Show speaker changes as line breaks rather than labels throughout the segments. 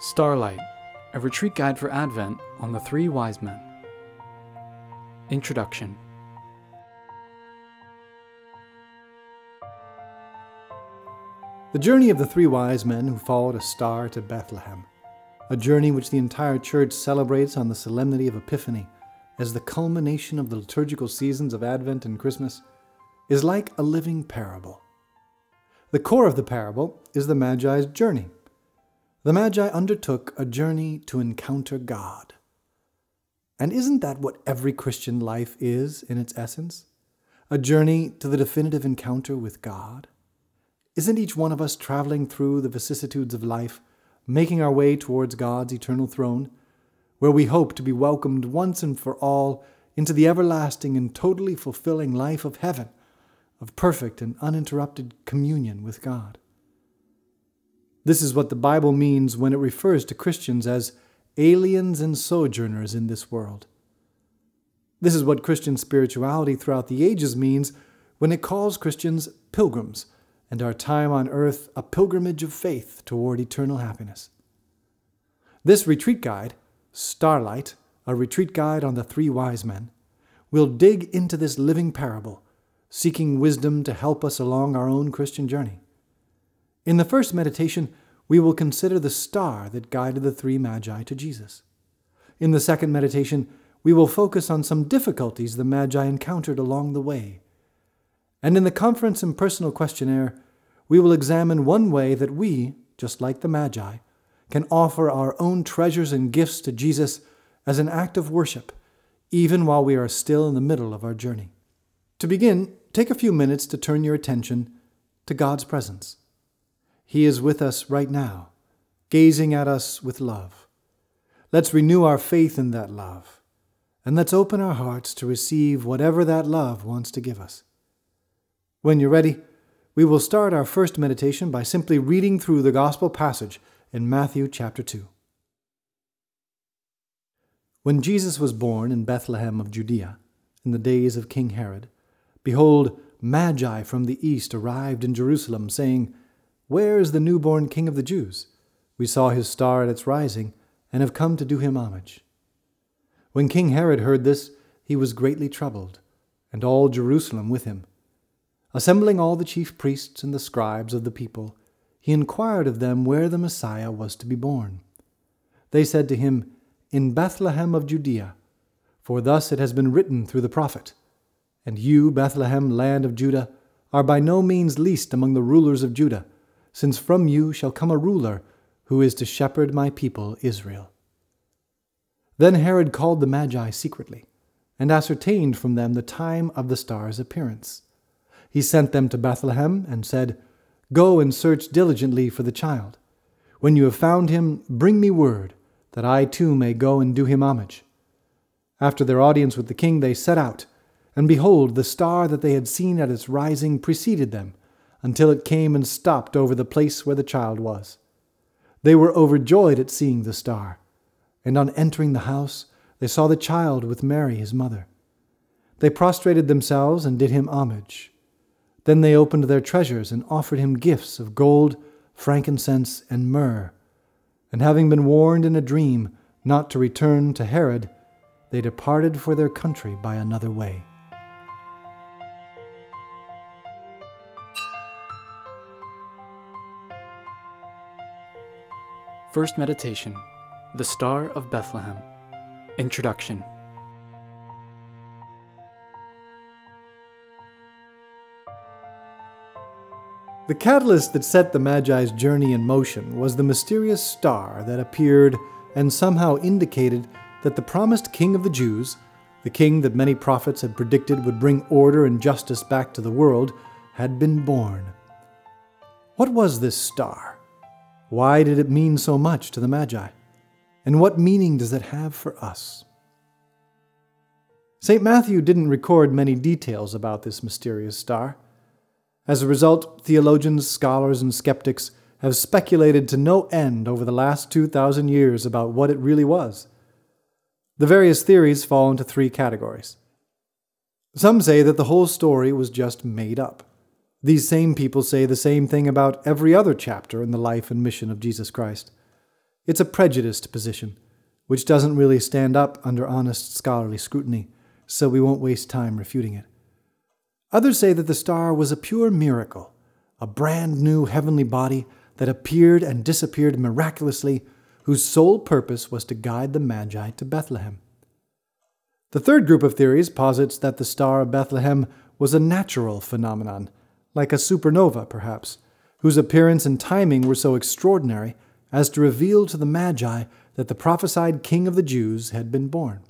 Starlight, a retreat guide for Advent on the Three Wise Men. Introduction
The journey of the three wise men who followed a star to Bethlehem, a journey which the entire church celebrates on the solemnity of Epiphany as the culmination of the liturgical seasons of Advent and Christmas, is like a living parable. The core of the parable is the Magi's journey the Magi undertook a journey to encounter God. And isn't that what every Christian life is in its essence? A journey to the definitive encounter with God? Isn't each one of us traveling through the vicissitudes of life, making our way towards God's eternal throne, where we hope to be welcomed once and for all into the everlasting and totally fulfilling life of heaven, of perfect and uninterrupted communion with God? This is what the Bible means when it refers to Christians as aliens and sojourners in this world. This is what Christian spirituality throughout the ages means when it calls Christians pilgrims and our time on earth a pilgrimage of faith toward eternal happiness. This retreat guide, Starlight, a retreat guide on the three wise men, will dig into this living parable, seeking wisdom to help us along our own Christian journey. In the first meditation, we will consider the star that guided the three magi to Jesus. In the second meditation, we will focus on some difficulties the magi encountered along the way. And in the conference and personal questionnaire, we will examine one way that we, just like the magi, can offer our own treasures and gifts to Jesus as an act of worship, even while we are still in the middle of our journey. To begin, take a few minutes to turn your attention to God's presence. He is with us right now, gazing at us with love. Let's renew our faith in that love, and let's open our hearts to receive whatever that love wants to give us. When you're ready, we will start our first meditation by simply reading through the Gospel passage in Matthew chapter 2. When Jesus was born in Bethlehem of Judea, in the days of King Herod, behold, Magi from the east arrived in Jerusalem, saying, where is the newborn King of the Jews? We saw his star at its rising, and have come to do him homage. When King Herod heard this, he was greatly troubled, and all Jerusalem with him. Assembling all the chief priests and the scribes of the people, he inquired of them where the Messiah was to be born. They said to him, In Bethlehem of Judea, for thus it has been written through the prophet. And you, Bethlehem, land of Judah, are by no means least among the rulers of Judah since from you shall come a ruler who is to shepherd my people Israel. Then Herod called the Magi secretly, and ascertained from them the time of the star's appearance. He sent them to Bethlehem, and said, Go and search diligently for the child. When you have found him, bring me word, that I too may go and do him homage. After their audience with the king, they set out, and behold, the star that they had seen at its rising preceded them until it came and stopped over the place where the child was. They were overjoyed at seeing the star, and on entering the house, they saw the child with Mary his mother. They prostrated themselves and did him homage. Then they opened their treasures and offered him gifts of gold, frankincense, and myrrh. And having been warned in a dream not to return to Herod, they departed for their country by another way.
First Meditation The Star of Bethlehem. Introduction.
The catalyst that set the Magi's journey in motion was the mysterious star that appeared and somehow indicated that the promised King of the Jews, the king that many prophets had predicted would bring order and justice back to the world, had been born. What was this star? Why did it mean so much to the Magi? And what meaning does it have for us? St. Matthew didn't record many details about this mysterious star. As a result, theologians, scholars, and skeptics have speculated to no end over the last 2,000 years about what it really was. The various theories fall into three categories. Some say that the whole story was just made up. These same people say the same thing about every other chapter in the life and mission of Jesus Christ. It's a prejudiced position, which doesn't really stand up under honest scholarly scrutiny, so we won't waste time refuting it. Others say that the star was a pure miracle, a brand new heavenly body that appeared and disappeared miraculously, whose sole purpose was to guide the Magi to Bethlehem. The third group of theories posits that the Star of Bethlehem was a natural phenomenon, like a supernova, perhaps, whose appearance and timing were so extraordinary as to reveal to the Magi that the prophesied King of the Jews had been born.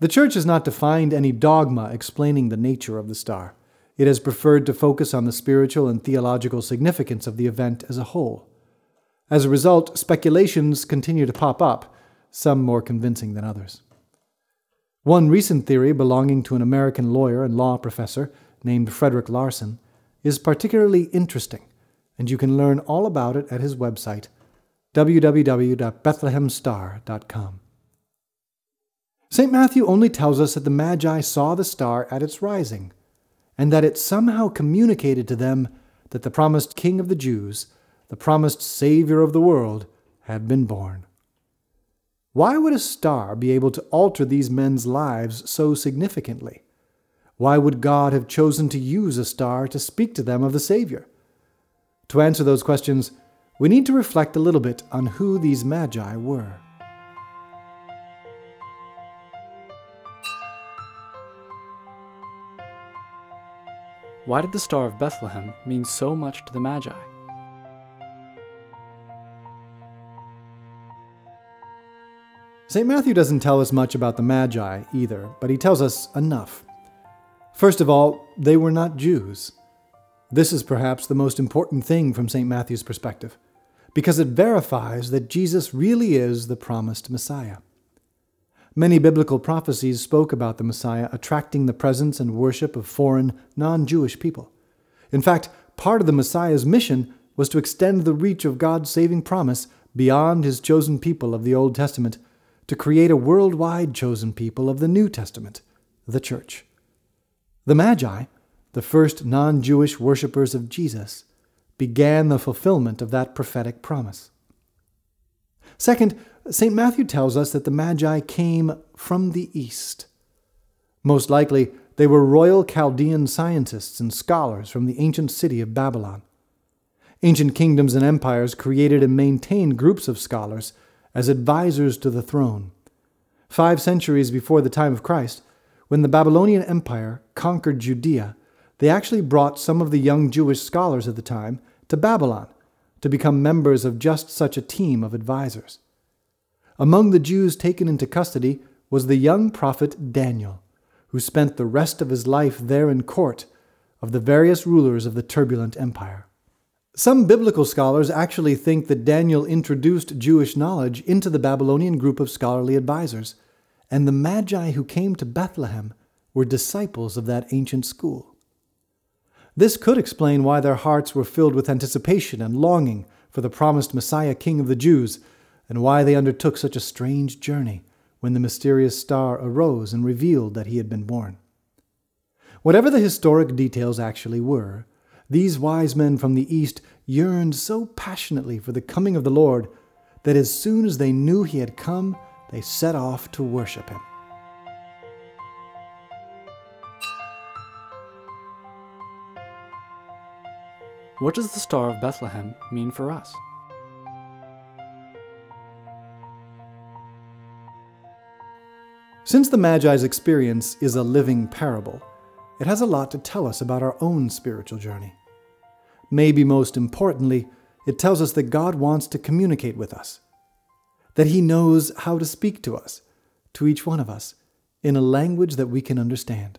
The Church has not defined any dogma explaining the nature of the star. It has preferred to focus on the spiritual and theological significance of the event as a whole. As a result, speculations continue to pop up, some more convincing than others. One recent theory belonging to an American lawyer and law professor named Frederick Larson is particularly interesting, and you can learn all about it at his website, www.bethlehemstar.com. St. Matthew only tells us that the Magi saw the star at its rising, and that it somehow communicated to them that the promised King of the Jews, the promised Savior of the world, had been born. Why would a star be able to alter these men's lives so significantly? Why would God have chosen to use a star to speak to them of the Savior? To answer those questions, we need to reflect a little bit on who these Magi were.
Why did the Star of Bethlehem mean so much to the Magi?
St. Matthew doesn't tell us much about the Magi either, but he tells us enough. First of all, they were not Jews. This is perhaps the most important thing from St. Matthew's perspective, because it verifies that Jesus really is the promised Messiah. Many biblical prophecies spoke about the Messiah attracting the presence and worship of foreign, non Jewish people. In fact, part of the Messiah's mission was to extend the reach of God's saving promise beyond his chosen people of the Old Testament to create a worldwide chosen people of the New Testament, the Church. The Magi, the first non Jewish worshippers of Jesus, began the fulfillment of that prophetic promise. Second, St. Matthew tells us that the Magi came from the East. Most likely, they were royal Chaldean scientists and scholars from the ancient city of Babylon. Ancient kingdoms and empires created and maintained groups of scholars as advisors to the throne. Five centuries before the time of Christ, when the Babylonian Empire conquered Judea, they actually brought some of the young Jewish scholars of the time to Babylon to become members of just such a team of advisors. Among the Jews taken into custody was the young prophet Daniel, who spent the rest of his life there in court of the various rulers of the turbulent empire. Some biblical scholars actually think that Daniel introduced Jewish knowledge into the Babylonian group of scholarly advisors and the Magi who came to Bethlehem were disciples of that ancient school. This could explain why their hearts were filled with anticipation and longing for the promised Messiah King of the Jews, and why they undertook such a strange journey when the mysterious star arose and revealed that he had been born. Whatever the historic details actually were, these wise men from the East yearned so passionately for the coming of the Lord that as soon as they knew he had come, they set off to worship him.
What does the Star of Bethlehem mean for us?
Since the Magi's experience is a living parable, it has a lot to tell us about our own spiritual journey. Maybe most importantly, it tells us that God wants to communicate with us that He knows how to speak to us, to each one of us, in a language that we can understand.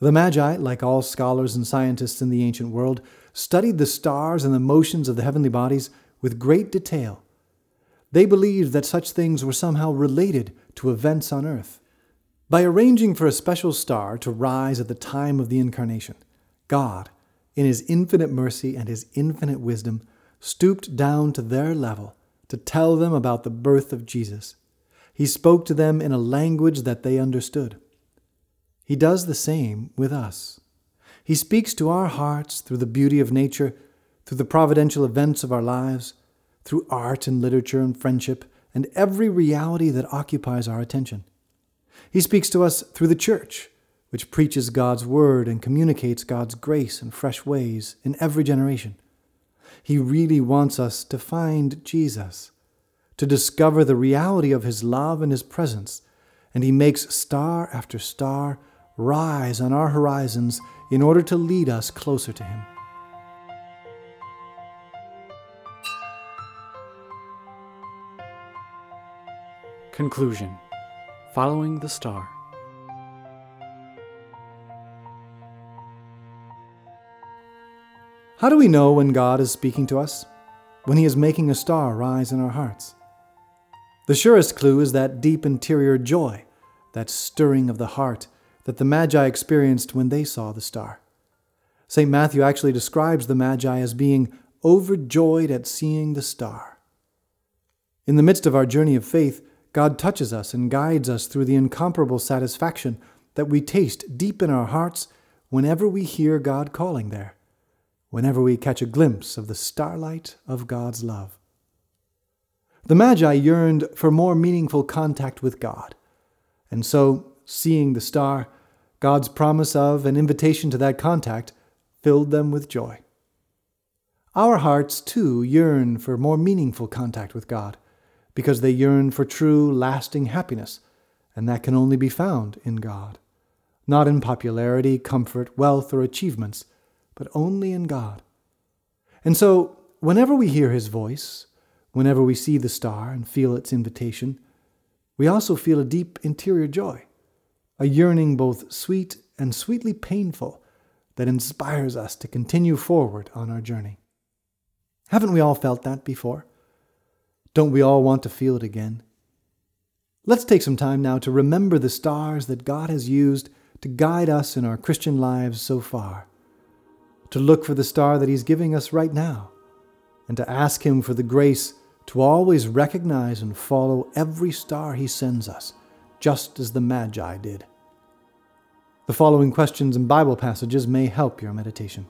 The Magi, like all scholars and scientists in the ancient world, studied the stars and the motions of the heavenly bodies with great detail. They believed that such things were somehow related to events on earth. By arranging for a special star to rise at the time of the incarnation, God, in His infinite mercy and His infinite wisdom, stooped down to their level to tell them about the birth of Jesus. He spoke to them in a language that they understood. He does the same with us. He speaks to our hearts through the beauty of nature, through the providential events of our lives, through art and literature and friendship and every reality that occupies our attention. He speaks to us through the church, which preaches God's word and communicates God's grace in fresh ways in every generation. He really wants us to find Jesus, to discover the reality of His love and His presence, and He makes star after star rise on our horizons in order to lead us closer to Him.
Conclusion Following the Star.
How do we know when God is speaking to us? When He is making a star rise in our hearts? The surest clue is that deep interior joy, that stirring of the heart that the Magi experienced when they saw the star. St. Matthew actually describes the Magi as being overjoyed at seeing the star. In the midst of our journey of faith, God touches us and guides us through the incomparable satisfaction that we taste deep in our hearts whenever we hear God calling there whenever we catch a glimpse of the starlight of God's love. The Magi yearned for more meaningful contact with God, and so, seeing the star, God's promise of and invitation to that contact filled them with joy. Our hearts, too, yearn for more meaningful contact with God, because they yearn for true, lasting happiness, and that can only be found in God, not in popularity, comfort, wealth, or achievements but only in God. And so, whenever we hear His voice, whenever we see the star and feel its invitation, we also feel a deep interior joy, a yearning both sweet and sweetly painful that inspires us to continue forward on our journey. Haven't we all felt that before? Don't we all want to feel it again? Let's take some time now to remember the stars that God has used to guide us in our Christian lives so far to look for the star that He's giving us right now, and to ask Him for the grace to always recognize and follow every star He sends us, just as the Magi did. The following questions and Bible passages may help your meditation.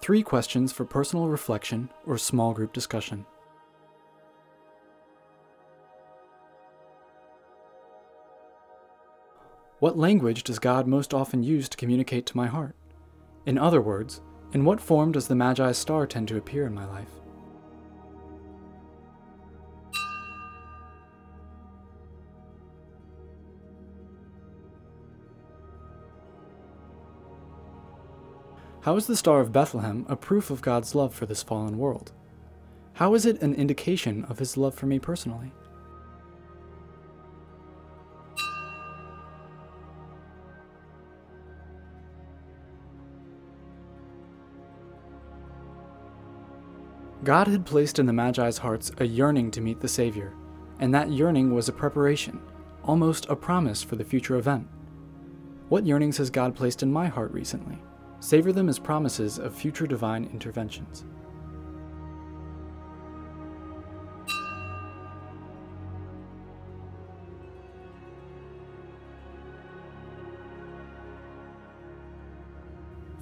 Three questions for personal reflection or small group discussion. What language does God most often use to communicate to my heart? In other words, in what form does the Magi's star tend to appear in my life? How is the Star of Bethlehem a proof of God's love for this fallen world? How is it an indication of His love for me personally? God had placed in the Magi's hearts a yearning to meet the Savior, and that yearning was a preparation, almost a promise for the future event. What yearnings has God placed in my heart recently? Savor them as promises of future divine interventions.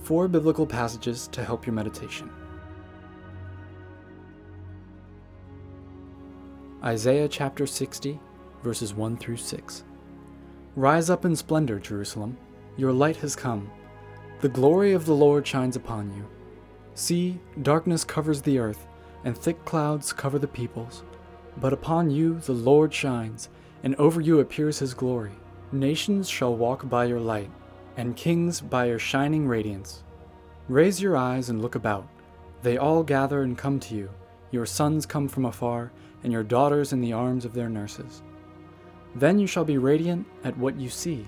Four biblical passages to help your meditation. Isaiah chapter 60, verses 1 through 6. Rise up in splendor, Jerusalem. Your light has come. The glory of the Lord shines upon you. See, darkness covers the earth, and thick clouds cover the peoples. But upon you the Lord shines, and over you appears his glory. Nations shall walk by your light, and kings by your shining radiance. Raise your eyes and look about. They all gather and come to you. Your sons come from afar and your daughters in the arms of their nurses. Then you shall be radiant at what you see.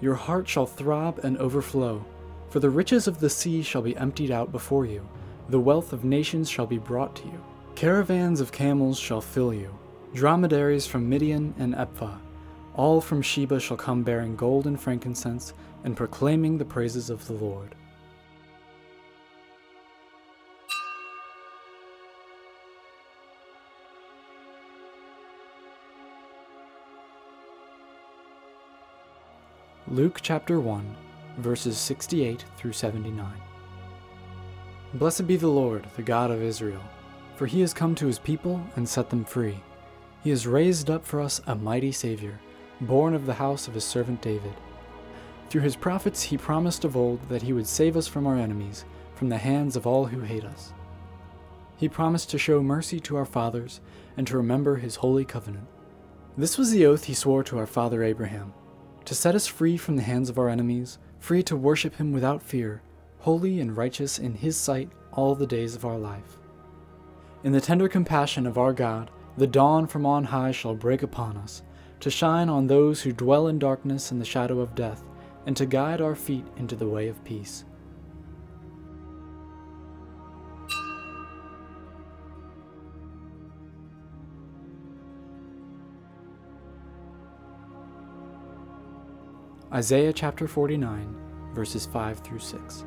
Your heart shall throb and overflow, for the riches of the sea shall be emptied out before you, the wealth of nations shall be brought to you. Caravans of camels shall fill you, dromedaries from Midian and Ephah. All from Sheba shall come bearing gold and frankincense, and proclaiming the praises of the Lord. Luke chapter 1, verses 68 through 79. Blessed be the Lord, the God of Israel, for he has come to his people and set them free. He has raised up for us a mighty Savior, born of the house of his servant David. Through his prophets he promised of old that he would save us from our enemies, from the hands of all who hate us. He promised to show mercy to our fathers and to remember his holy covenant. This was the oath he swore to our father Abraham to set us free from the hands of our enemies, free to worship him without fear, holy and righteous in his sight all the days of our life. In the tender compassion of our God, the dawn from on high shall break upon us, to shine on those who dwell in darkness and the shadow of death, and to guide our feet into the way of peace. Isaiah chapter 49, verses 5 through 6.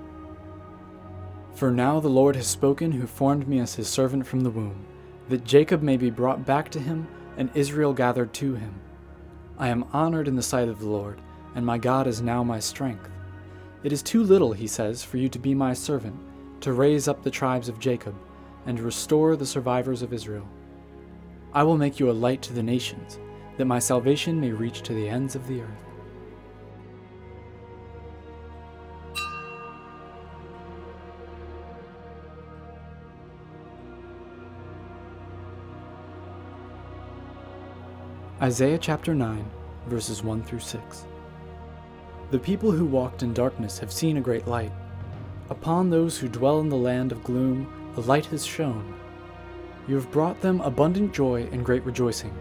For now the Lord has spoken, who formed me as his servant from the womb, that Jacob may be brought back to him, and Israel gathered to him. I am honored in the sight of the Lord, and my God is now my strength. It is too little, he says, for you to be my servant, to raise up the tribes of Jacob, and restore the survivors of Israel. I will make you a light to the nations, that my salvation may reach to the ends of the earth. Isaiah chapter 9, verses 1 through 6. The people who walked in darkness have seen a great light. Upon those who dwell in the land of gloom, a light has shone. You have brought them abundant joy and great rejoicing,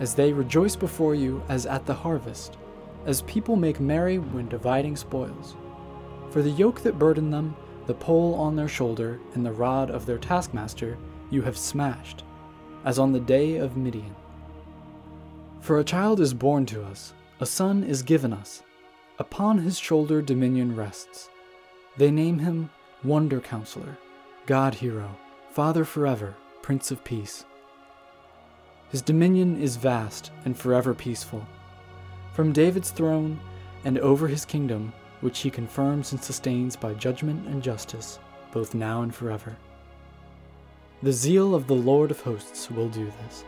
as they rejoice before you as at the harvest, as people make merry when dividing spoils. For the yoke that burdened them, the pole on their shoulder, and the rod of their taskmaster, you have smashed, as on the day of Midian. For a child is born to us, a son is given us. Upon his shoulder dominion rests. They name him Wonder Counselor, God Hero, Father forever, Prince of Peace. His dominion is vast and forever peaceful. From David's throne and over his kingdom, which he confirms and sustains by judgment and justice, both now and forever. The zeal of the Lord of hosts will do this.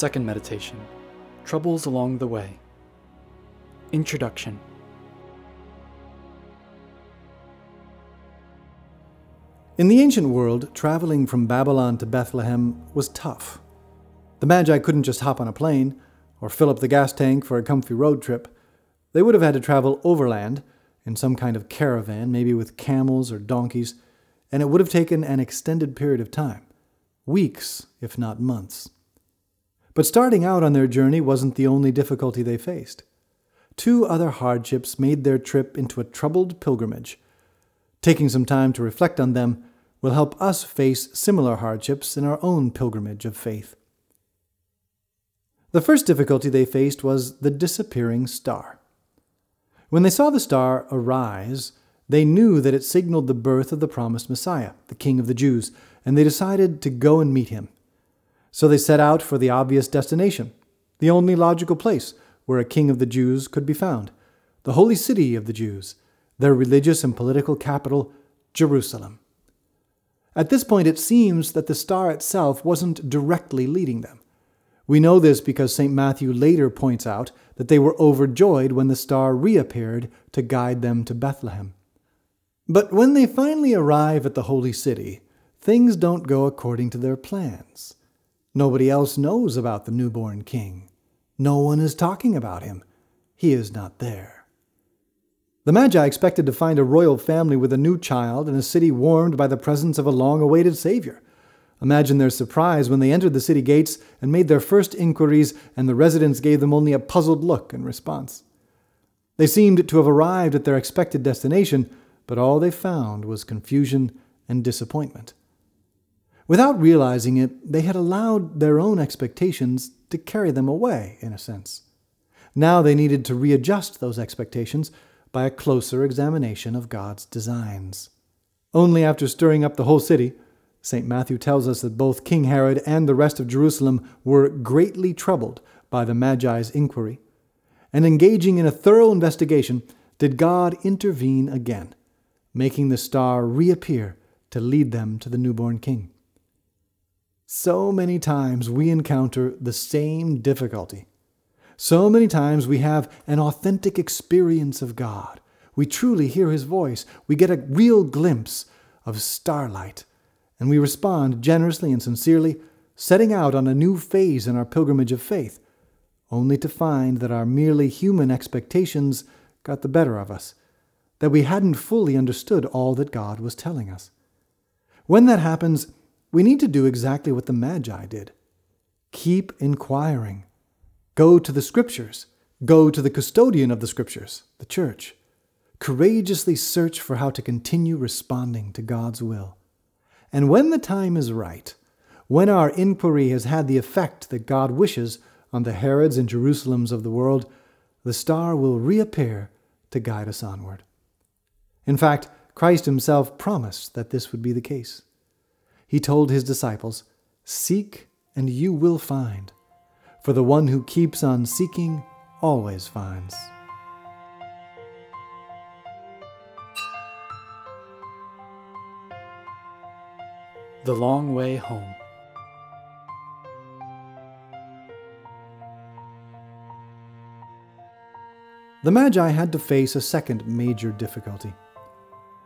Second meditation Troubles Along the Way. Introduction
In the ancient world, traveling from Babylon to Bethlehem was tough. The Magi couldn't just hop on a plane or fill up the gas tank for a comfy road trip. They would have had to travel overland in some kind of caravan, maybe with camels or donkeys, and it would have taken an extended period of time weeks, if not months. But starting out on their journey wasn't the only difficulty they faced. Two other hardships made their trip into a troubled pilgrimage. Taking some time to reflect on them will help us face similar hardships in our own pilgrimage of faith. The first difficulty they faced was the disappearing star. When they saw the star arise, they knew that it signaled the birth of the promised Messiah, the King of the Jews, and they decided to go and meet him. So they set out for the obvious destination, the only logical place where a king of the Jews could be found, the holy city of the Jews, their religious and political capital, Jerusalem. At this point, it seems that the star itself wasn't directly leading them. We know this because St. Matthew later points out that they were overjoyed when the star reappeared to guide them to Bethlehem. But when they finally arrive at the holy city, things don't go according to their plans. Nobody else knows about the newborn king. No one is talking about him. He is not there. The Magi expected to find a royal family with a new child and a city warmed by the presence of a long awaited Savior. Imagine their surprise when they entered the city gates and made their first inquiries, and the residents gave them only a puzzled look in response. They seemed to have arrived at their expected destination, but all they found was confusion and disappointment. Without realizing it, they had allowed their own expectations to carry them away, in a sense. Now they needed to readjust those expectations by a closer examination of God's designs. Only after stirring up the whole city, St. Matthew tells us that both King Herod and the rest of Jerusalem were greatly troubled by the Magi's inquiry, and engaging in a thorough investigation, did God intervene again, making the star reappear to lead them to the newborn king. So many times we encounter the same difficulty. So many times we have an authentic experience of God. We truly hear his voice. We get a real glimpse of starlight and we respond generously and sincerely, setting out on a new phase in our pilgrimage of faith, only to find that our merely human expectations got the better of us, that we hadn't fully understood all that God was telling us. When that happens, we need to do exactly what the Magi did keep inquiring. Go to the Scriptures. Go to the custodian of the Scriptures, the Church. Courageously search for how to continue responding to God's will. And when the time is right, when our inquiry has had the effect that God wishes on the Herods and Jerusalems of the world, the star will reappear to guide us onward. In fact, Christ himself promised that this would be the case. He told his disciples, Seek and you will find, for the one who keeps on seeking always finds.
The Long Way Home.
The Magi had to face a second major difficulty.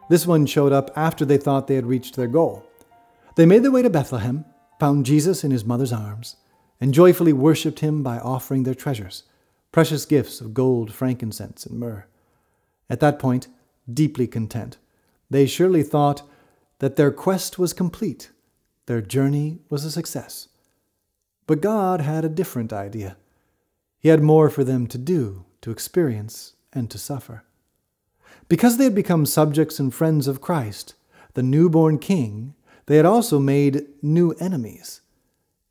This one showed up after they thought they had reached their goal. They made their way to Bethlehem, found Jesus in his mother's arms, and joyfully worshipped him by offering their treasures, precious gifts of gold, frankincense, and myrrh. At that point, deeply content, they surely thought that their quest was complete, their journey was a success. But God had a different idea. He had more for them to do, to experience, and to suffer. Because they had become subjects and friends of Christ, the newborn King, they had also made new enemies.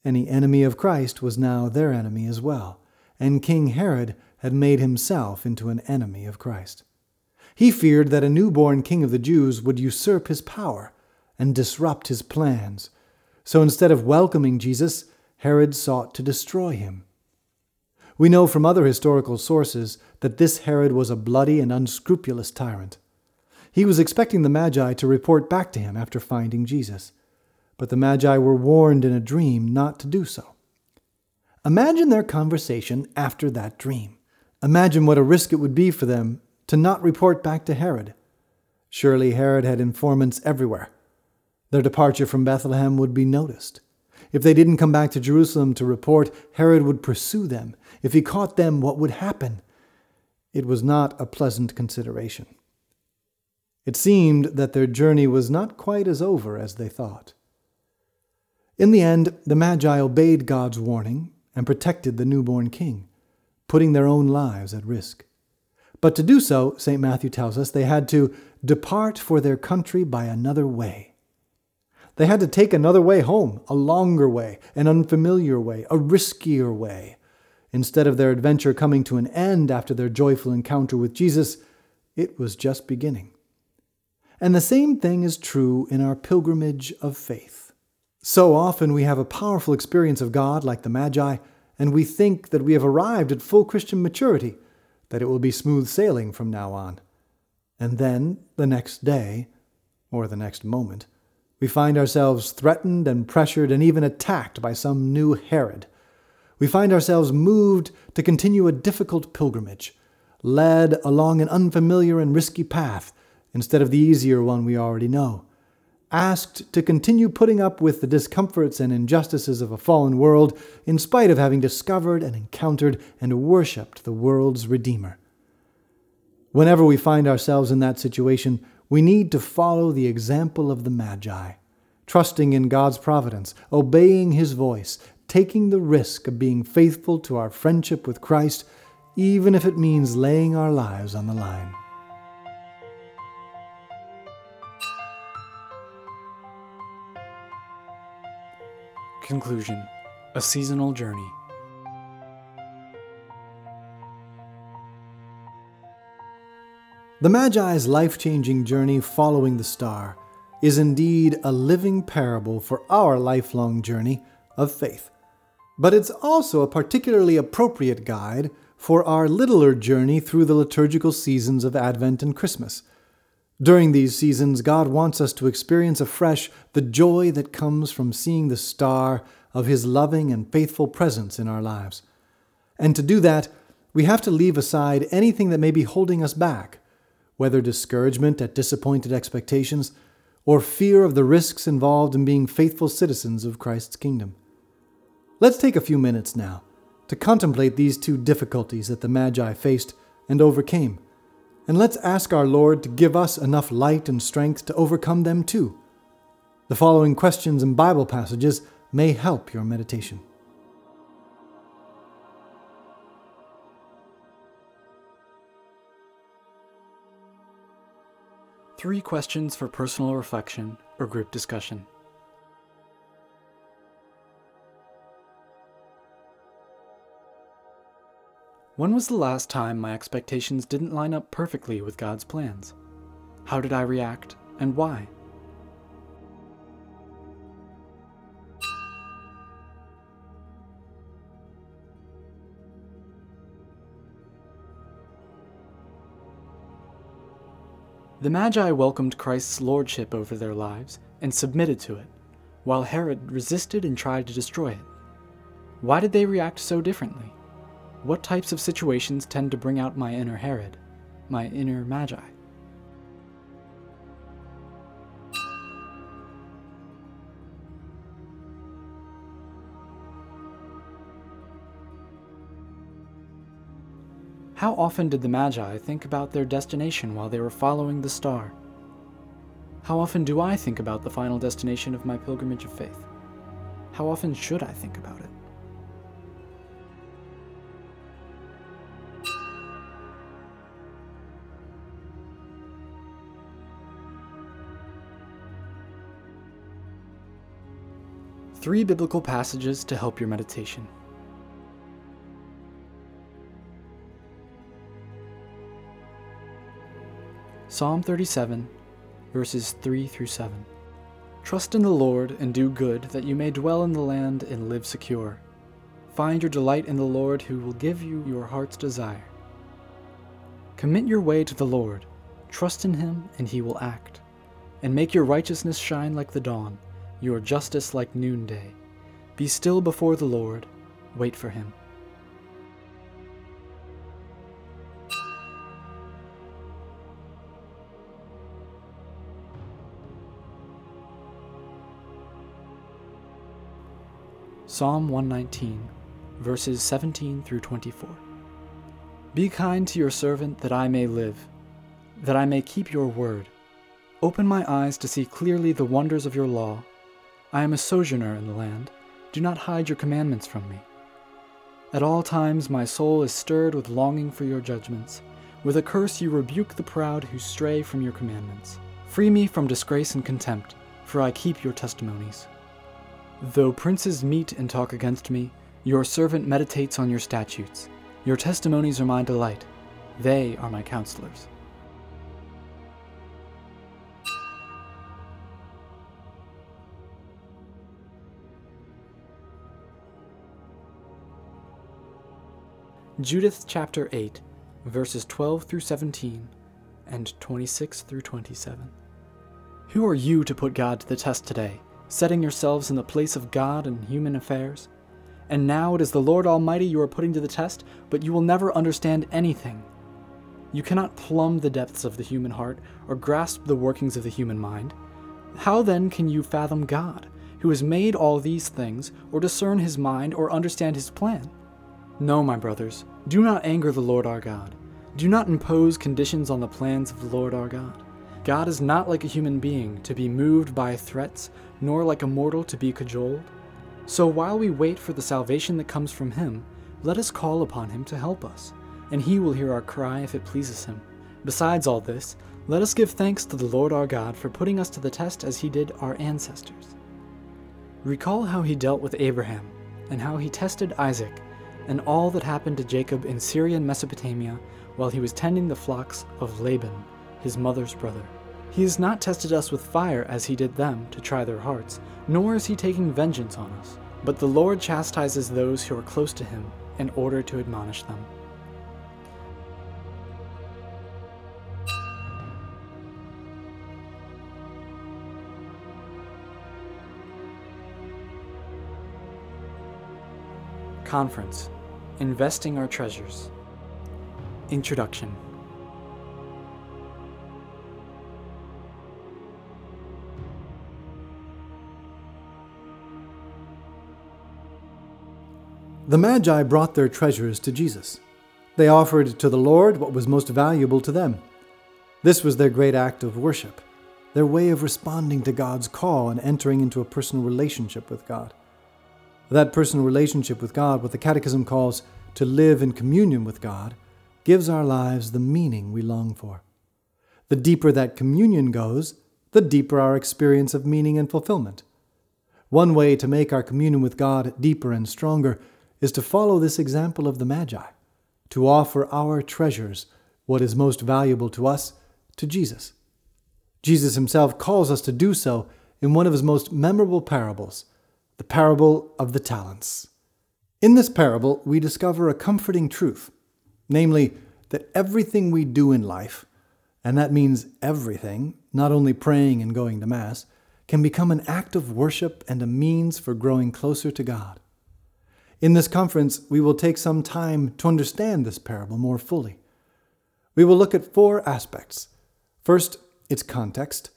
Any enemy of Christ was now their enemy as well, and King Herod had made himself into an enemy of Christ. He feared that a newborn king of the Jews would usurp his power and disrupt his plans. So instead of welcoming Jesus, Herod sought to destroy him. We know from other historical sources that this Herod was a bloody and unscrupulous tyrant. He was expecting the Magi to report back to him after finding Jesus, but the Magi were warned in a dream not to do so. Imagine their conversation after that dream. Imagine what a risk it would be for them to not report back to Herod. Surely Herod had informants everywhere their departure from Bethlehem would be noticed. If they didn't come back to Jerusalem to report, Herod would pursue them. If he caught them, what would happen? It was not a pleasant consideration. It seemed that their journey was not quite as over as they thought. In the end, the Magi obeyed God's warning and protected the newborn king, putting their own lives at risk. But to do so, St. Matthew tells us, they had to depart for their country by another way. They had to take another way home, a longer way, an unfamiliar way, a riskier way. Instead of their adventure coming to an end after their joyful encounter with Jesus, it was just beginning. And the same thing is true in our pilgrimage of faith. So often we have a powerful experience of God like the Magi, and we think that we have arrived at full Christian maturity, that it will be smooth sailing from now on. And then, the next day, or the next moment, we find ourselves threatened and pressured and even attacked by some new Herod. We find ourselves moved to continue a difficult pilgrimage, led along an unfamiliar and risky path instead of the easier one we already know, asked to continue putting up with the discomforts and injustices of a fallen world in spite of having discovered and encountered and worshipped the world's Redeemer. Whenever we find ourselves in that situation, we need to follow the example of the Magi, trusting in God's providence, obeying His voice, taking the risk of being faithful to our friendship with Christ, even if it means laying our lives on the line.
Conclusion A Seasonal Journey.
The Magi's life changing journey following the star is indeed a living parable for our lifelong journey of faith. But it's also a particularly appropriate guide for our littler journey through the liturgical seasons of Advent and Christmas. During these seasons, God wants us to experience afresh the joy that comes from seeing the star of His loving and faithful presence in our lives. And to do that, we have to leave aside anything that may be holding us back, whether discouragement at disappointed expectations or fear of the risks involved in being faithful citizens of Christ's kingdom. Let's take a few minutes now to contemplate these two difficulties that the Magi faced and overcame, and let's ask our Lord to give us enough light and strength to overcome them too. The following questions and Bible passages may help your meditation.
Three questions for personal reflection or group discussion. When was the last time my expectations didn't line up perfectly with God's plans? How did I react and why? The Magi welcomed Christ's lordship over their lives and submitted to it, while Herod resisted and tried to destroy it. Why did they react so differently? What types of situations tend to bring out my inner Herod, my inner Magi? How often did the Magi think about their destination while they were following the star? How often do I think about the final destination of my pilgrimage of faith? How often should I think about it? Three biblical passages to help your meditation. Psalm 37, verses 3 through 7. Trust in the Lord and do good, that you may dwell in the land and live secure. Find your delight in the Lord, who will give you your heart's desire. Commit your way to the Lord, trust in him, and he will act. And make your righteousness shine like the dawn, your justice like noonday. Be still before the Lord, wait for him. Psalm 119, verses 17 through 24. Be kind to your servant that I may live, that I may keep your word. Open my eyes to see clearly the wonders of your law. I am a sojourner in the land. Do not hide your commandments from me. At all times my soul is stirred with longing for your judgments. With a curse you rebuke the proud who stray from your commandments. Free me from disgrace and contempt, for I keep your testimonies. Though princes meet and talk against me, your servant meditates on your statutes. Your testimonies are my delight. They are my counselors. Judith chapter 8, verses 12 through 17 and 26 through 27. Who are you to put God to the test today? setting yourselves in the place of God in human affairs. And now it is the Lord Almighty you are putting to the test, but you will never understand anything. You cannot plumb the depths of the human heart or grasp the workings of the human mind. How then can you fathom God, who has made all these things, or discern his mind, or understand his plan? No, my brothers, do not anger the Lord our God. Do not impose conditions on the plans of the Lord our God. God is not like a human being to be moved by threats, nor like a mortal to be cajoled. So while we wait for the salvation that comes from Him, let us call upon Him to help us, and He will hear our cry if it pleases Him. Besides all this, let us give thanks to the Lord our God for putting us to the test as He did our ancestors. Recall how He dealt with Abraham, and how He tested Isaac, and all that happened to Jacob in Syrian Mesopotamia while he was tending the flocks of Laban his mother's brother. He has not tested us with fire as he did them to try their hearts, nor is he taking vengeance on us. But the Lord chastises those who are close to him in order to admonish them. Conference Investing Our Treasures. Introduction
The Magi brought their treasures to Jesus. They offered to the Lord what was most valuable to them. This was their great act of worship, their way of responding to God's call and entering into a personal relationship with God. That personal relationship with God, what the Catechism calls to live in communion with God, gives our lives the meaning we long for. The deeper that communion goes, the deeper our experience of meaning and fulfillment. One way to make our communion with God deeper and stronger is to follow this example of the Magi, to offer our treasures, what is most valuable to us, to Jesus. Jesus himself calls us to do so in one of his most memorable parables, the parable of the talents. In this parable, we discover a comforting truth, namely, that everything we do in life, and that means everything, not only praying and going to Mass, can become an act of worship and a means for growing closer to God. In this conference, we will take some time to understand this parable more fully. We will look at four aspects. First, its context,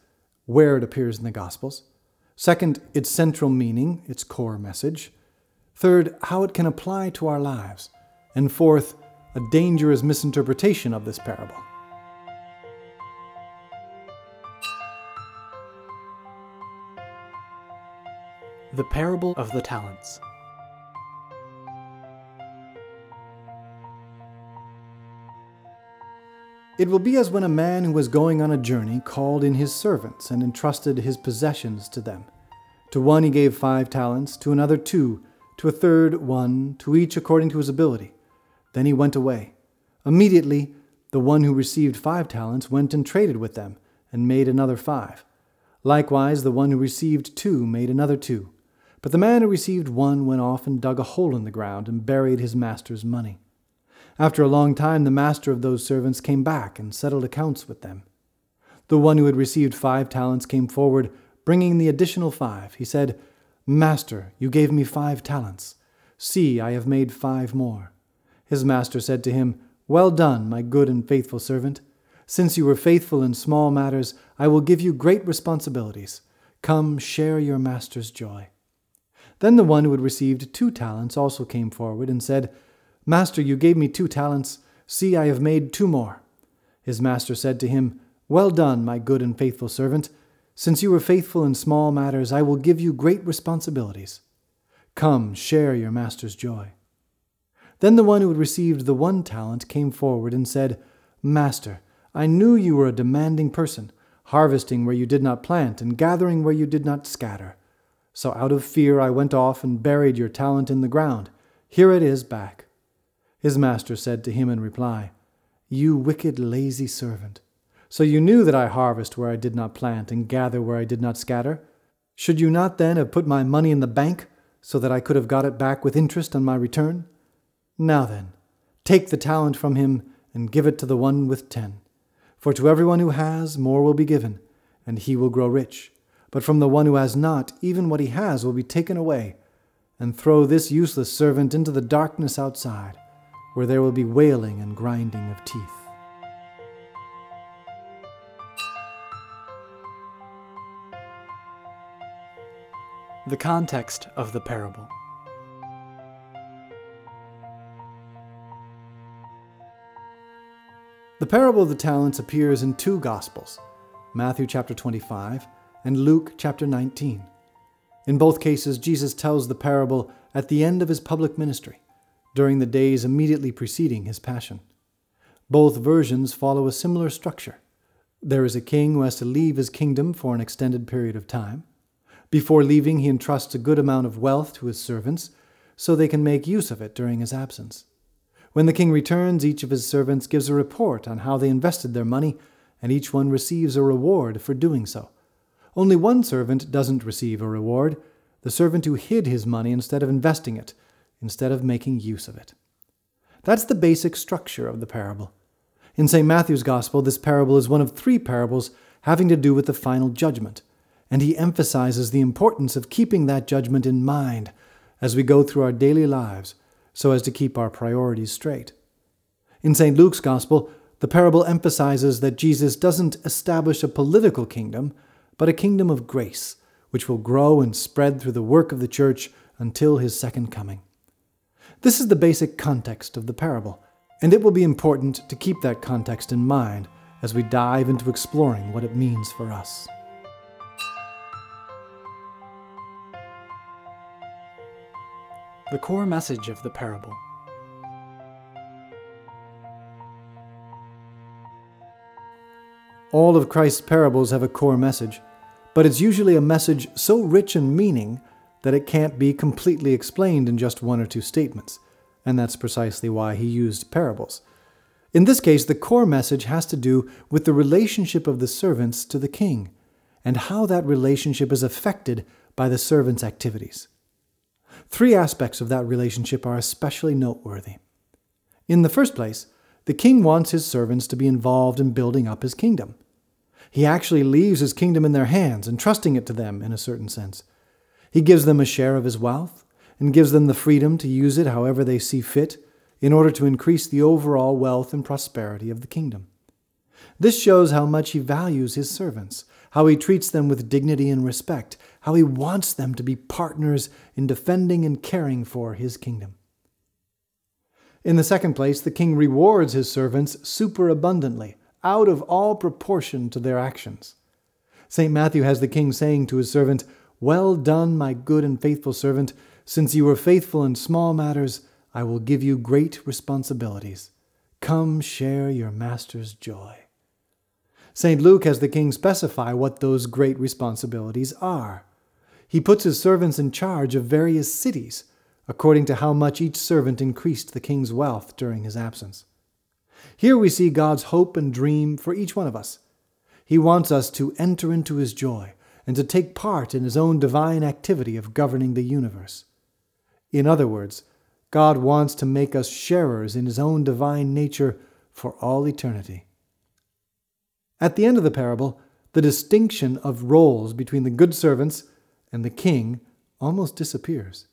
where it appears in the Gospels. Second, its central meaning, its core message. Third, how it can apply to our lives. And fourth, a dangerous misinterpretation of this parable.
The Parable of the Talents.
It will be as when a man who was going on a journey called in his servants and entrusted his possessions to them. To one he gave five talents, to another two, to a third one, to each according to his ability. Then he went away. Immediately, the one who received five talents went and traded with them, and made another five. Likewise, the one who received two made another two. But the man who received one went off and dug a hole in the ground and buried his master's money. After a long time, the master of those servants came back and settled accounts with them. The one who had received five talents came forward, bringing the additional five. He said, Master, you gave me five talents. See, I have made five more. His master said to him, Well done, my good and faithful servant. Since you were faithful in small matters, I will give you great responsibilities. Come, share your master's joy. Then the one who had received two talents also came forward and said, Master, you gave me two talents. See, I have made two more. His master said to him, Well done, my good and faithful servant. Since you were faithful in small matters, I will give you great responsibilities. Come, share your master's joy. Then the one who had received the one talent came forward and said, Master, I knew you were a demanding person, harvesting where you did not plant and gathering where you did not scatter. So out of fear I went off and buried your talent in the ground. Here it is back. His master said to him in reply, You wicked, lazy servant. So you knew that I harvest where I did not plant and gather where I did not scatter? Should you not then have put my money in the bank so that I could have got it back with interest on my return? Now then, take the talent from him and give it to the one with ten. For to everyone who has, more will be given, and he will grow rich. But from the one who has not, even what he has will be taken away. And throw this useless servant into the darkness outside where there will be wailing and grinding of teeth.
The context of the parable.
The parable of the talents appears in two Gospels, Matthew chapter 25 and Luke chapter 19. In both cases, Jesus tells the parable at the end of his public ministry during the days immediately preceding his passion. Both versions follow a similar structure. There is a king who has to leave his kingdom for an extended period of time. Before leaving, he entrusts a good amount of wealth to his servants so they can make use of it during his absence. When the king returns, each of his servants gives a report on how they invested their money and each one receives a reward for doing so. Only one servant doesn't receive a reward the servant who hid his money instead of investing it, instead of making use of it. That's the basic structure of the parable. In St. Matthew's Gospel, this parable is one of three parables having to do with the final judgment, and he emphasizes the importance of keeping that judgment in mind as we go through our daily lives so as to keep our priorities straight. In St. Luke's Gospel, the parable emphasizes that Jesus doesn't establish a political kingdom, but a kingdom of grace, which will grow and spread through the work of the church until his second coming. This is the basic context of the parable, and it will be important to keep that context in mind as we dive into exploring what it means for us.
The core message of the parable.
All of Christ's parables have a core message, but it's usually a message so rich in meaning that it can't be completely explained in just one or two statements, and that's precisely why he used parables. In this case, the core message has to do with the relationship of the servants to the king, and how that relationship is affected by the servants' activities. Three aspects of that relationship are especially noteworthy. In the first place, the king wants his servants to be involved in building up his kingdom. He actually leaves his kingdom in their hands, entrusting it to them in a certain sense. He gives them a share of his wealth and gives them the freedom to use it however they see fit in order to increase the overall wealth and prosperity of the kingdom. This shows how much he values his servants, how he treats them with dignity and respect, how he wants them to be partners in defending and caring for his kingdom. In the second place, the king rewards his servants superabundantly, out of all proportion to their actions. St. Matthew has the king saying to his servant, Well done, my good and faithful servant. Since you were faithful in small matters, I will give you great responsibilities. Come share your master's joy. St. Luke has the king specify what those great responsibilities are. He puts his servants in charge of various cities, according to how much each servant increased the king's wealth during his absence. Here we see God's hope and dream for each one of us. He wants us to enter into his joy and to take part in his own divine activity of governing the universe. In other words, God wants to make us sharers in his own divine nature for all eternity. At the end of the parable, the distinction of roles between the good servants and the king almost disappears.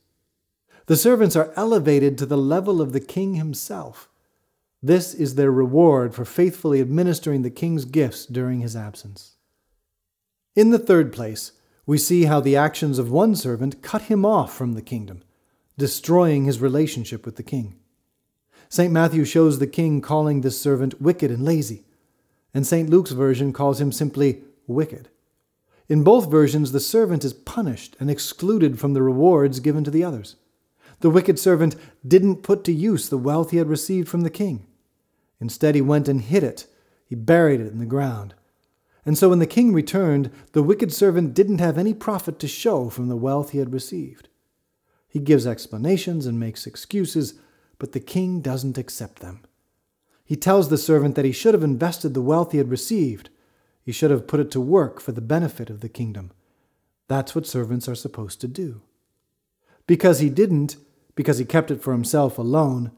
The servants are elevated to the level of the king himself. This is their reward for faithfully administering the king's gifts during his absence. In the third place, we see how the actions of one servant cut him off from the kingdom, destroying his relationship with the king. St. Matthew shows the king calling this servant wicked and lazy and St. Luke's version calls him simply wicked. In both versions, the servant is punished and excluded from the rewards given to the others. The wicked servant didn't put to use the wealth he had received from the king. Instead, he went and hid it, he buried it in the ground. And so when the king returned, the wicked servant didn't have any profit to show from the wealth he had received. He gives explanations and makes excuses, but the king doesn't accept them. He tells the servant that he should have invested the wealth he had received. He should have put it to work for the benefit of the kingdom. That's what servants are supposed to do. Because he didn't, because he kept it for himself alone,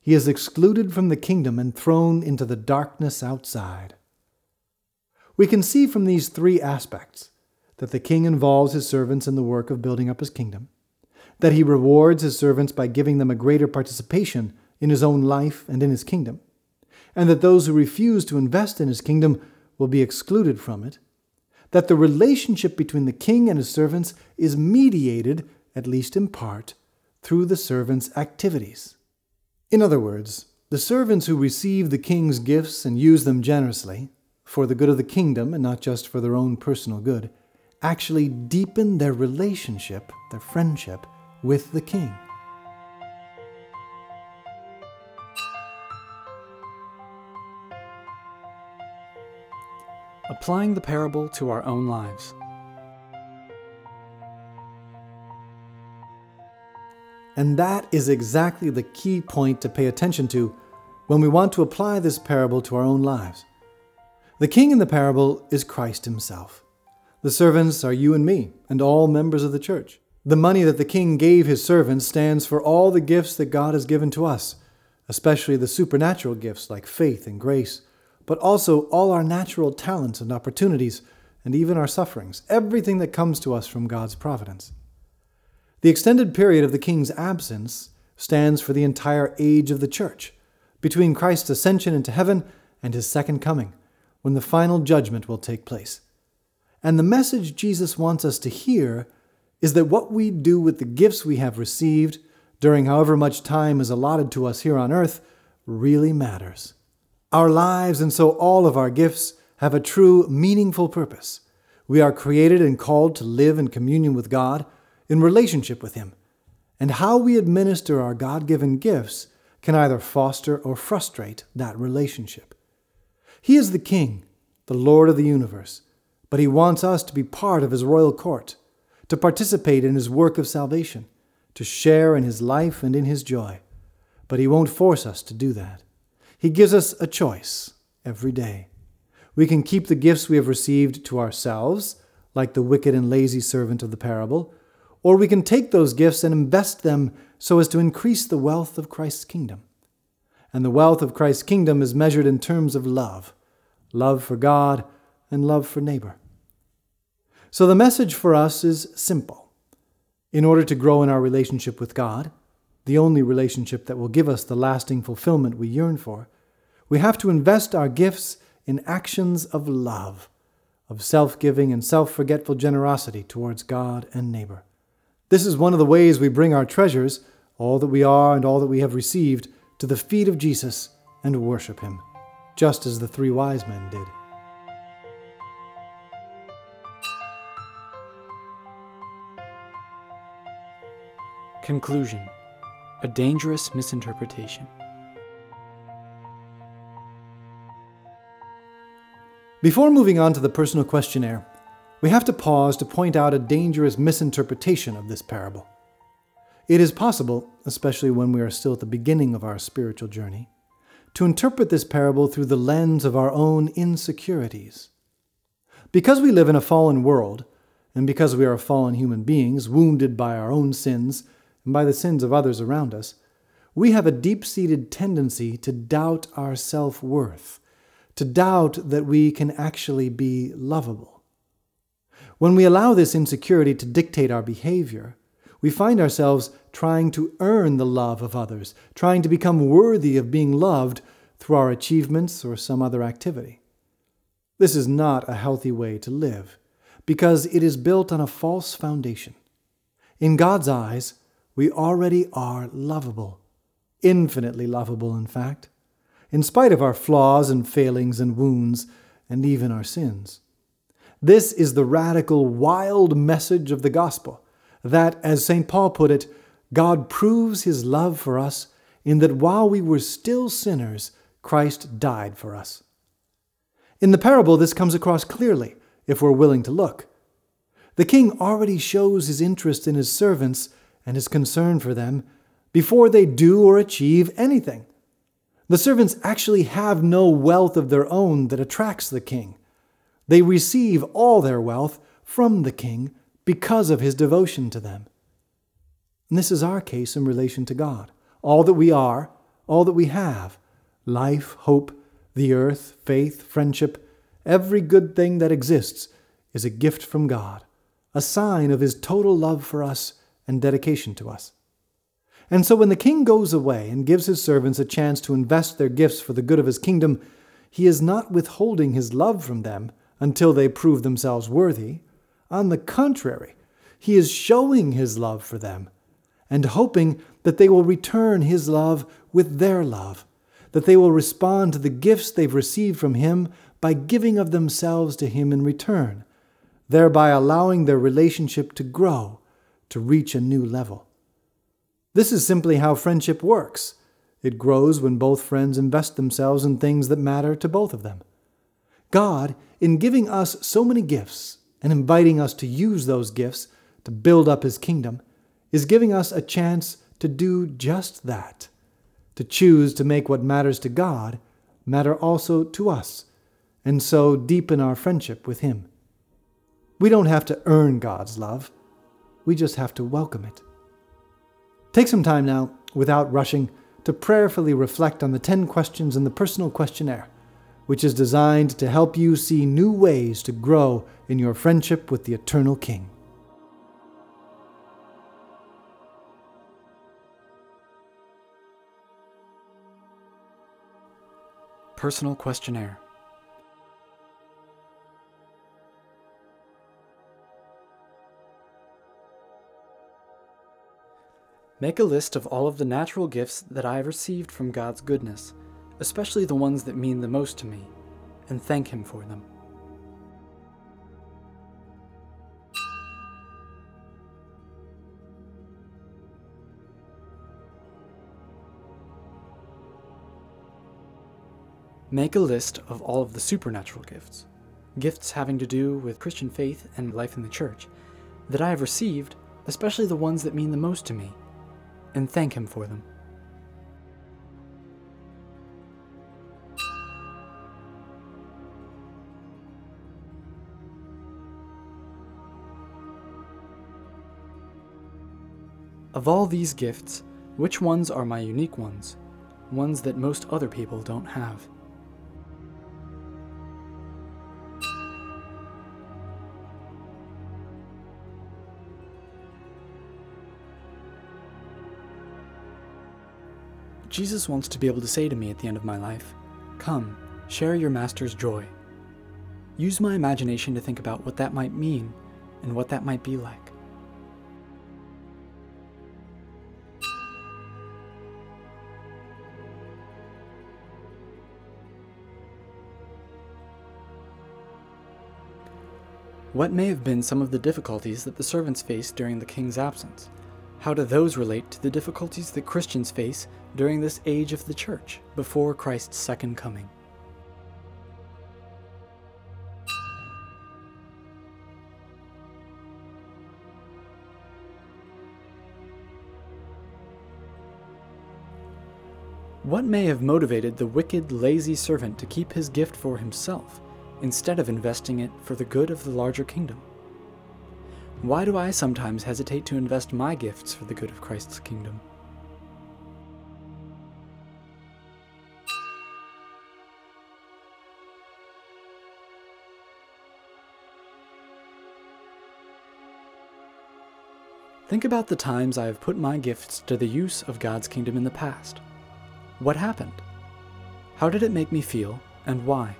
he is excluded from the kingdom and thrown into the darkness outside. We can see from these three aspects that the king involves his servants in the work of building up his kingdom, that he rewards his servants by giving them a greater participation in his own life and in his kingdom, and that those who refuse to invest in his kingdom will be excluded from it, that the relationship between the king and his servants is mediated, at least in part, through the servants' activities. In other words, the servants who receive the king's gifts and use them generously, for the good of the kingdom and not just for their own personal good, actually deepen their relationship, their friendship, with the king.
applying the parable to our own lives.
And that is exactly the key point to pay attention to when we want to apply this parable to our own lives. The king in the parable is Christ himself. The servants are you and me, and all members of the church. The money that the king gave his servants stands for all the gifts that God has given to us, especially the supernatural gifts like faith and grace, but also all our natural talents and opportunities, and even our sufferings, everything that comes to us from God's providence. The extended period of the king's absence stands for the entire age of the church, between Christ's ascension into heaven and his second coming, when the final judgment will take place. And the message Jesus wants us to hear is that what we do with the gifts we have received during however much time is allotted to us here on earth really matters. Our lives, and so all of our gifts, have a true, meaningful purpose. We are created and called to live in communion with God, in relationship with Him. And how we administer our God given gifts can either foster or frustrate that relationship. He is the King, the Lord of the universe, but He wants us to be part of His royal court, to participate in His work of salvation, to share in His life and in His joy. But He won't force us to do that. He gives us a choice every day. We can keep the gifts we have received to ourselves, like the wicked and lazy servant of the parable, or we can take those gifts and invest them so as to increase the wealth of Christ's kingdom. And the wealth of Christ's kingdom is measured in terms of love love for God and love for neighbor. So the message for us is simple. In order to grow in our relationship with God, the only relationship that will give us the lasting fulfillment we yearn for, we have to invest our gifts in actions of love, of self giving and self forgetful generosity towards God and neighbor. This is one of the ways we bring our treasures, all that we are and all that we have received, to the feet of Jesus and worship Him, just as the three wise men did.
Conclusion A dangerous misinterpretation.
Before moving on to the personal questionnaire, we have to pause to point out a dangerous misinterpretation of this parable. It is possible, especially when we are still at the beginning of our spiritual journey, to interpret this parable through the lens of our own insecurities. Because we live in a fallen world, and because we are fallen human beings, wounded by our own sins and by the sins of others around us, we have a deep seated tendency to doubt our self worth, to doubt that we can actually be lovable. When we allow this insecurity to dictate our behavior, we find ourselves trying to earn the love of others, trying to become worthy of being loved through our achievements or some other activity. This is not a healthy way to live, because it is built on a false foundation. In God's eyes, we already are lovable, infinitely lovable, in fact, in spite of our flaws and failings and wounds, and even our sins. This is the radical, wild message of the gospel that, as St. Paul put it, God proves his love for us in that while we were still sinners, Christ died for us. In the parable, this comes across clearly if we're willing to look. The king already shows his interest in his servants and his concern for them before they do or achieve anything. The servants actually have no wealth of their own that attracts the king. They receive all their wealth from the king because of his devotion to them. And this is our case in relation to God. All that we are, all that we have life, hope, the earth, faith, friendship, every good thing that exists is a gift from God, a sign of his total love for us and dedication to us. And so when the king goes away and gives his servants a chance to invest their gifts for the good of his kingdom, he is not withholding his love from them until they prove themselves worthy. On the contrary, he is showing his love for them and hoping that they will return his love with their love, that they will respond to the gifts they've received from him by giving of themselves to him in return, thereby allowing their relationship to grow, to reach a new level. This is simply how friendship works. It grows when both friends invest themselves in things that matter to both of them. God, in giving us so many gifts and inviting us to use those gifts to build up His kingdom, is giving us a chance to do just that, to choose to make what matters to God matter also to us, and so deepen our friendship with Him. We don't have to earn God's love, we just have to welcome it. Take some time now, without rushing, to prayerfully reflect on the 10 questions in the personal questionnaire, which is designed to help you see new ways to grow in your friendship with the Eternal King.
Personal Questionnaire Make a list of all of the natural gifts that I have received from God's goodness, especially the ones that mean the most to me, and thank Him for them. Make a list of all of the supernatural gifts, gifts having to do with Christian faith and life in the church, that I have received, especially the ones that mean the most to me, and thank Him for them. Of all these gifts, which ones are my unique ones, ones that most other people don't have? Jesus wants to be able to say to me at the end of my life, Come, share your Master's joy. Use my imagination to think about what that might mean and what that might be like. What may have been some of the difficulties that the servants faced during the king's absence? How do those relate to the difficulties that Christians face during this age of the church, before Christ's second coming? What may have motivated the wicked, lazy servant to keep his gift for himself, instead of investing it for the good of the larger kingdom? Why do I sometimes hesitate to invest my gifts for the good of Christ's kingdom? Think about the times I have put my gifts to the use of God's kingdom in the past. What happened? How did it make me feel, and why?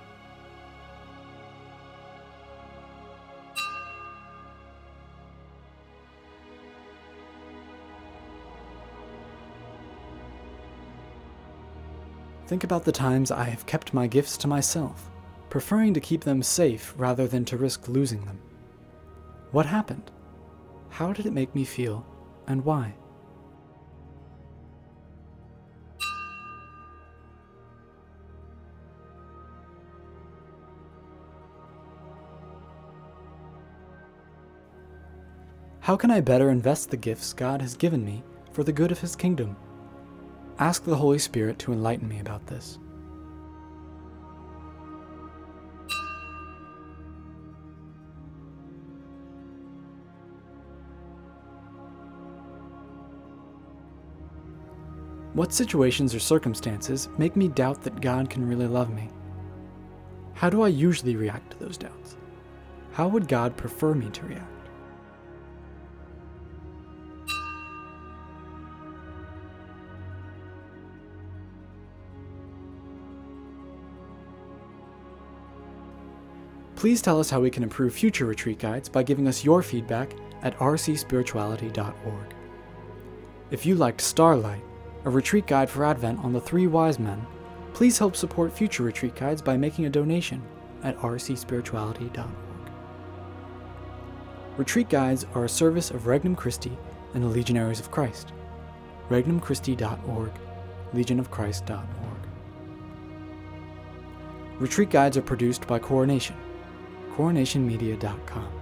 Think about the times I have kept my gifts to myself, preferring to keep them safe rather than to risk losing them. What happened? How did it make me feel, and why? How can I better invest the gifts God has given me for the good of His kingdom? Ask the Holy Spirit to enlighten me about this. What situations or circumstances make me doubt that God can really love me? How do I usually react to those doubts? How would God prefer me to react? Please tell us how we can improve future retreat guides by giving us your feedback at rcspirituality.org. If you liked Starlight, a retreat guide for Advent on the Three Wise Men, please help support future retreat guides by making a donation at rcspirituality.org. Retreat guides are a service of Regnum Christi and the Legionaries of Christ. regnumchristi.org, legionofchrist.org. Retreat guides are produced by Coronation coronationmedia.com.